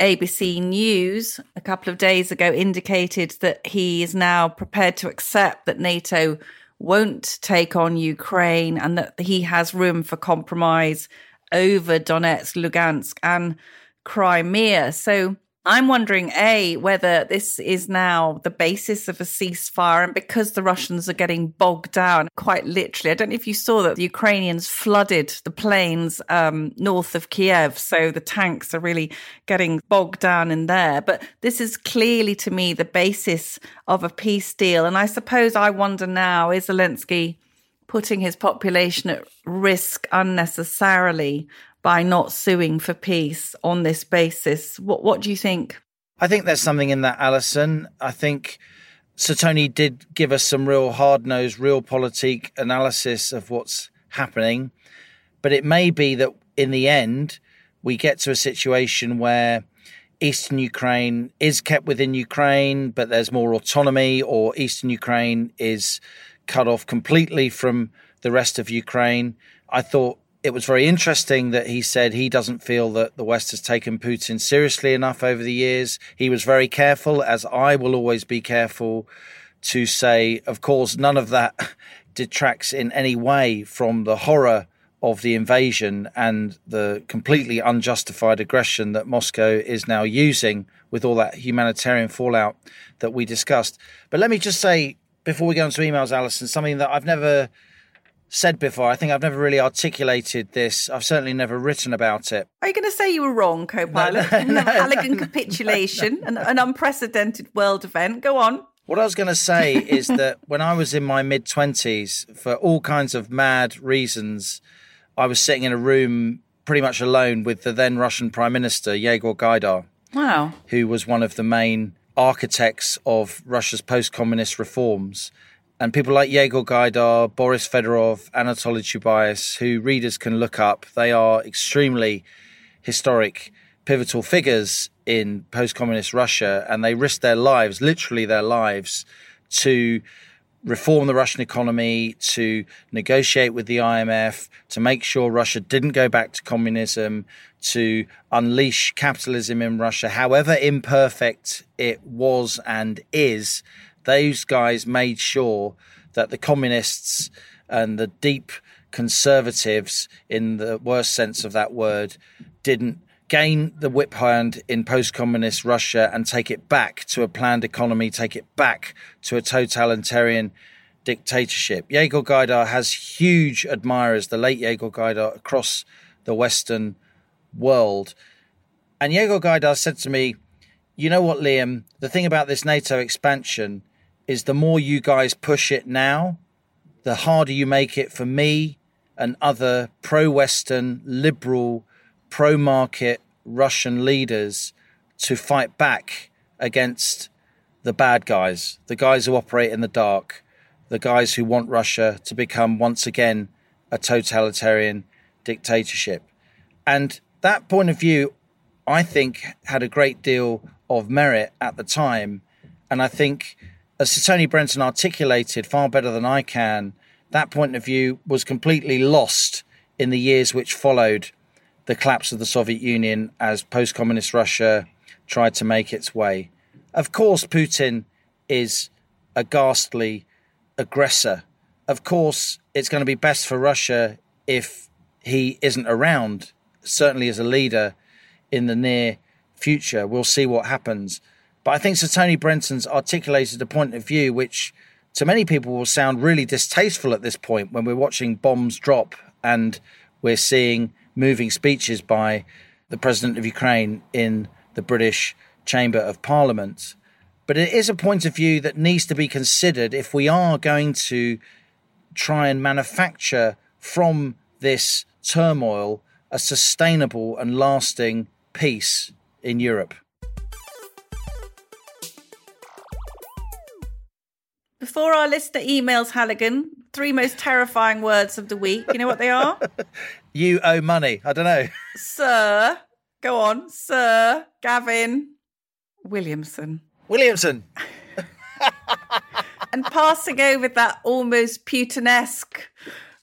ABC News a couple of days ago indicated that he is now prepared to accept that NATO won't take on Ukraine and that he has room for compromise over Donetsk, Lugansk, and Crimea. So I'm wondering, A, whether this is now the basis of a ceasefire. And because the Russians are getting bogged down, quite literally, I don't know if you saw that the Ukrainians flooded the plains um, north of Kiev. So the tanks are really getting bogged down in there. But this is clearly to me the basis of a peace deal. And I suppose I wonder now is Zelensky putting his population at risk unnecessarily by not suing for peace on this basis. What what do you think? I think there's something in that, Allison. I think Sir Tony did give us some real hard nosed, realpolitik analysis of what's happening. But it may be that in the end, we get to a situation where eastern Ukraine is kept within Ukraine, but there's more autonomy, or eastern Ukraine is cut off completely from the rest of Ukraine. I thought it was very interesting that he said he doesn't feel that the West has taken Putin seriously enough over the years. He was very careful, as I will always be careful, to say, of course, none of that [laughs] detracts in any way from the horror of the invasion and the completely unjustified aggression that Moscow is now using with all that humanitarian fallout that we discussed. But let me just say, before we go into emails, Allison, something that I've never said before. I think I've never really articulated this. I've certainly never written about it. Are you going to say you were wrong, co-pilot? No, no, no, Halligan capitulation, an, an unprecedented world event. Go on. What I was going to say is that when I was in my mid 20s, for all kinds of mad reasons, I was sitting in a room pretty much alone with the then Russian Prime Minister, Yegor Gaidar. Wow. Who was one of the main architects of Russia's post communist reforms and people like Yegor Gaidar, Boris Fedorov, Anatoly Chubais, who readers can look up, they are extremely historic, pivotal figures in post communist Russia, and they risked their lives, literally their lives, to reform the Russian economy, to negotiate with the IMF, to make sure Russia didn't go back to communism, to unleash capitalism in Russia, however imperfect it was and is those guys made sure that the communists and the deep conservatives, in the worst sense of that word, didn't gain the whip hand in post communist Russia and take it back to a planned economy, take it back to a totalitarian dictatorship. Yegor Gaidar has huge admirers, the late Yegor Gaidar, across the Western world. And Yegor Gaidar said to me, You know what, Liam? The thing about this NATO expansion is the more you guys push it now, the harder you make it for me and other pro Western, liberal, pro market Russian leaders to fight back against the bad guys, the guys who operate in the dark, the guys who want Russia to become once again a totalitarian dictatorship. And that point of view, I think, had a great deal of merit at the time. And I think, as Tony Brenton articulated far better than I can, that point of view was completely lost in the years which followed the collapse of the Soviet Union as post communist Russia tried to make its way. Of course, Putin is a ghastly aggressor. Of course, it's going to be best for Russia if he isn't around, certainly as a leader in the near future. We'll see what happens. But I think Sir Tony Brenton's articulated a point of view which to many people will sound really distasteful at this point when we're watching bombs drop and we're seeing moving speeches by the president of Ukraine in the British Chamber of Parliament. But it is a point of view that needs to be considered if we are going to try and manufacture from this turmoil a sustainable and lasting peace in Europe. Before our listener emails Halligan, three most terrifying words of the week. You know what they are? [laughs] you owe money. I don't know. Sir, go on. Sir Gavin Williamson. Williamson. [laughs] and passing over that almost Putinesque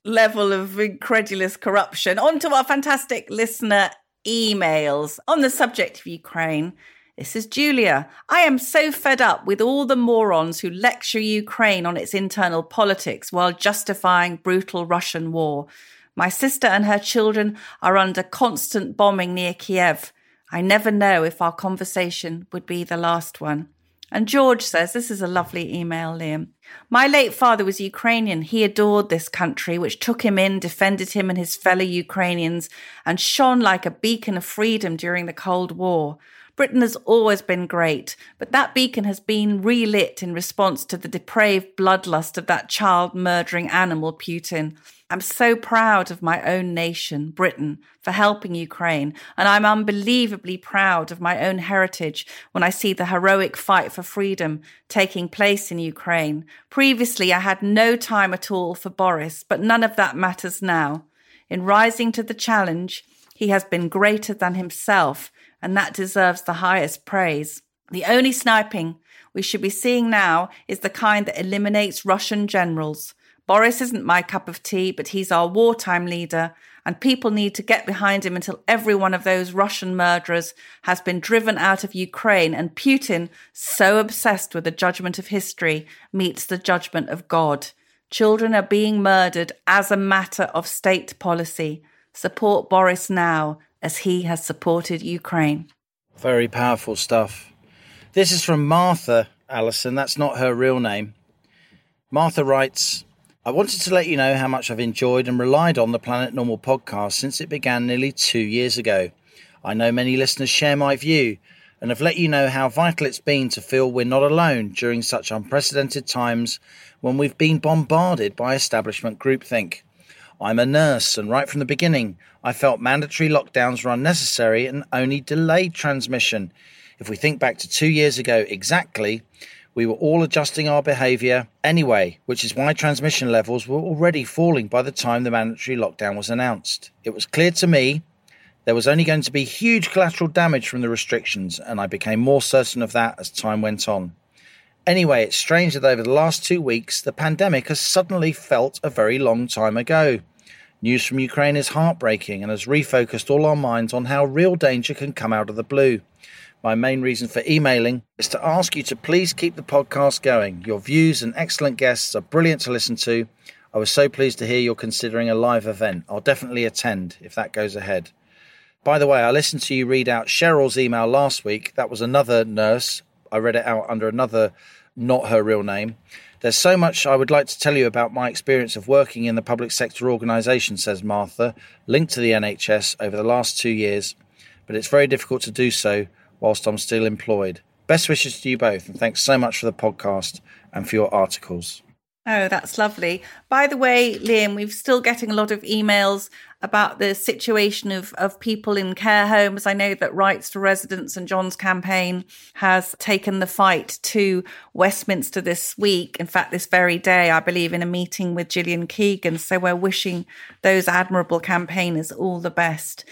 level of incredulous corruption onto our fantastic listener emails on the subject of Ukraine. This is Julia. I am so fed up with all the morons who lecture Ukraine on its internal politics while justifying brutal Russian war. My sister and her children are under constant bombing near Kiev. I never know if our conversation would be the last one. And George says, This is a lovely email, Liam. My late father was Ukrainian. He adored this country, which took him in, defended him and his fellow Ukrainians, and shone like a beacon of freedom during the Cold War. Britain has always been great, but that beacon has been relit in response to the depraved bloodlust of that child murdering animal, Putin. I'm so proud of my own nation, Britain, for helping Ukraine, and I'm unbelievably proud of my own heritage when I see the heroic fight for freedom taking place in Ukraine. Previously, I had no time at all for Boris, but none of that matters now. In rising to the challenge, he has been greater than himself and that deserves the highest praise. The only sniping we should be seeing now is the kind that eliminates Russian generals. Boris isn't my cup of tea, but he's our wartime leader, and people need to get behind him until every one of those Russian murderers has been driven out of Ukraine and Putin, so obsessed with the judgment of history, meets the judgment of God. Children are being murdered as a matter of state policy. Support Boris now as he has supported Ukraine. Very powerful stuff. This is from Martha Allison. That's not her real name. Martha writes, I wanted to let you know how much I've enjoyed and relied on the Planet Normal podcast since it began nearly two years ago. I know many listeners share my view and have let you know how vital it's been to feel we're not alone during such unprecedented times when we've been bombarded by establishment groupthink. I'm a nurse, and right from the beginning, I felt mandatory lockdowns were unnecessary and only delayed transmission. If we think back to two years ago exactly, we were all adjusting our behaviour anyway, which is why transmission levels were already falling by the time the mandatory lockdown was announced. It was clear to me there was only going to be huge collateral damage from the restrictions, and I became more certain of that as time went on. Anyway, it's strange that over the last two weeks, the pandemic has suddenly felt a very long time ago. News from Ukraine is heartbreaking and has refocused all our minds on how real danger can come out of the blue. My main reason for emailing is to ask you to please keep the podcast going. Your views and excellent guests are brilliant to listen to. I was so pleased to hear you're considering a live event. I'll definitely attend if that goes ahead. By the way, I listened to you read out Cheryl's email last week. That was another nurse. I read it out under another, not her real name. There's so much I would like to tell you about my experience of working in the public sector organisation, says Martha, linked to the NHS over the last two years, but it's very difficult to do so whilst I'm still employed. Best wishes to you both, and thanks so much for the podcast and for your articles. Oh, that's lovely. By the way, Liam, we're still getting a lot of emails about the situation of, of people in care homes. I know that Rights to Residents and John's campaign has taken the fight to Westminster this week. In fact, this very day, I believe, in a meeting with Gillian Keegan. So we're wishing those admirable campaigners all the best.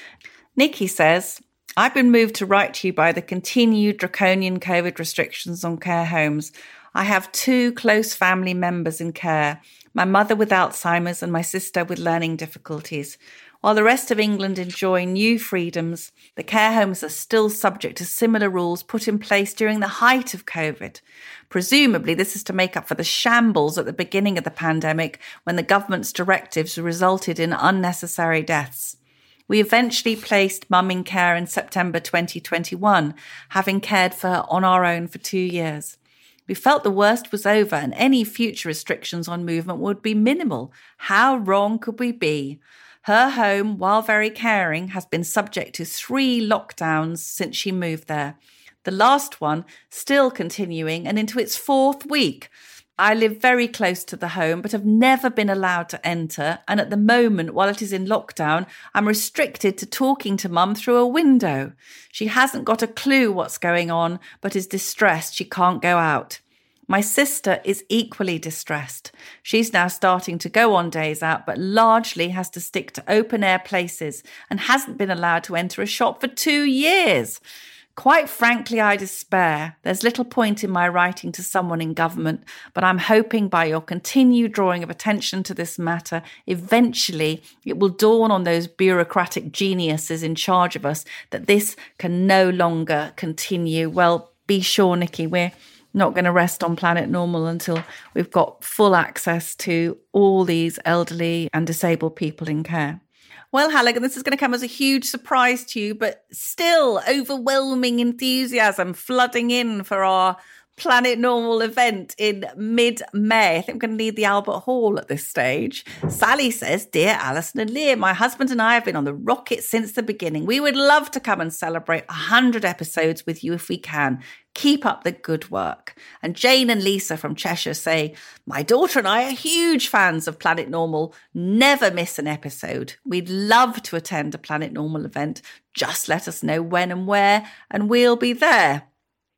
Nikki says, I've been moved to write to you by the continued draconian COVID restrictions on care homes. I have two close family members in care my mother with Alzheimer's and my sister with learning difficulties. While the rest of England enjoy new freedoms, the care homes are still subject to similar rules put in place during the height of COVID. Presumably, this is to make up for the shambles at the beginning of the pandemic when the government's directives resulted in unnecessary deaths. We eventually placed mum in care in September 2021, having cared for her on our own for two years. We felt the worst was over and any future restrictions on movement would be minimal. How wrong could we be? Her home, while very caring, has been subject to three lockdowns since she moved there. The last one still continuing and into its fourth week. I live very close to the home, but have never been allowed to enter. And at the moment, while it is in lockdown, I'm restricted to talking to mum through a window. She hasn't got a clue what's going on, but is distressed she can't go out. My sister is equally distressed. She's now starting to go on days out, but largely has to stick to open air places and hasn't been allowed to enter a shop for two years. Quite frankly, I despair. There's little point in my writing to someone in government, but I'm hoping by your continued drawing of attention to this matter, eventually it will dawn on those bureaucratic geniuses in charge of us that this can no longer continue. Well, be sure, Nikki, we're not going to rest on Planet Normal until we've got full access to all these elderly and disabled people in care. Well, Halligan, this is going to come as a huge surprise to you, but still overwhelming enthusiasm flooding in for our Planet Normal event in mid May. I think we're going to need the Albert Hall at this stage. Sally says, Dear Allison and Liam, my husband and I have been on the rocket since the beginning. We would love to come and celebrate 100 episodes with you if we can. Keep up the good work. And Jane and Lisa from Cheshire say, My daughter and I are huge fans of Planet Normal. Never miss an episode. We'd love to attend a Planet Normal event. Just let us know when and where, and we'll be there.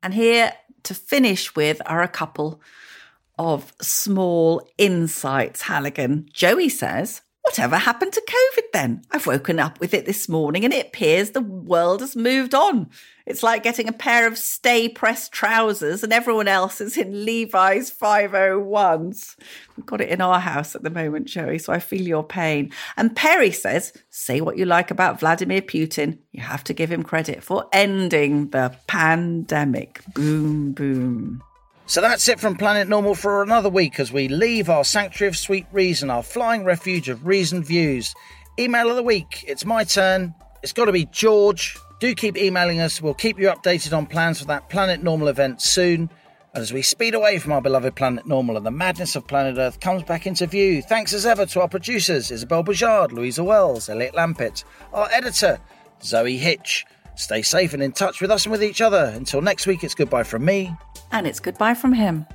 And here to finish with are a couple of small insights, Halligan. Joey says, Whatever happened to COVID then? I've woken up with it this morning and it appears the world has moved on. It's like getting a pair of stay pressed trousers and everyone else is in Levi's 501s. We've got it in our house at the moment, Joey, so I feel your pain. And Perry says, say what you like about Vladimir Putin. You have to give him credit for ending the pandemic. Boom, boom. So that's it from Planet Normal for another week as we leave our sanctuary of sweet reason, our flying refuge of reasoned views. Email of the week. It's my turn. It's got to be George. Do keep emailing us. We'll keep you updated on plans for that Planet Normal event soon. And as we speed away from our beloved Planet Normal and the madness of planet Earth comes back into view, thanks as ever to our producers, Isabel Bouchard, Louisa Wells, Elliot Lampitt, our editor, Zoe Hitch. Stay safe and in touch with us and with each other. Until next week, it's goodbye from me. And it's goodbye from him.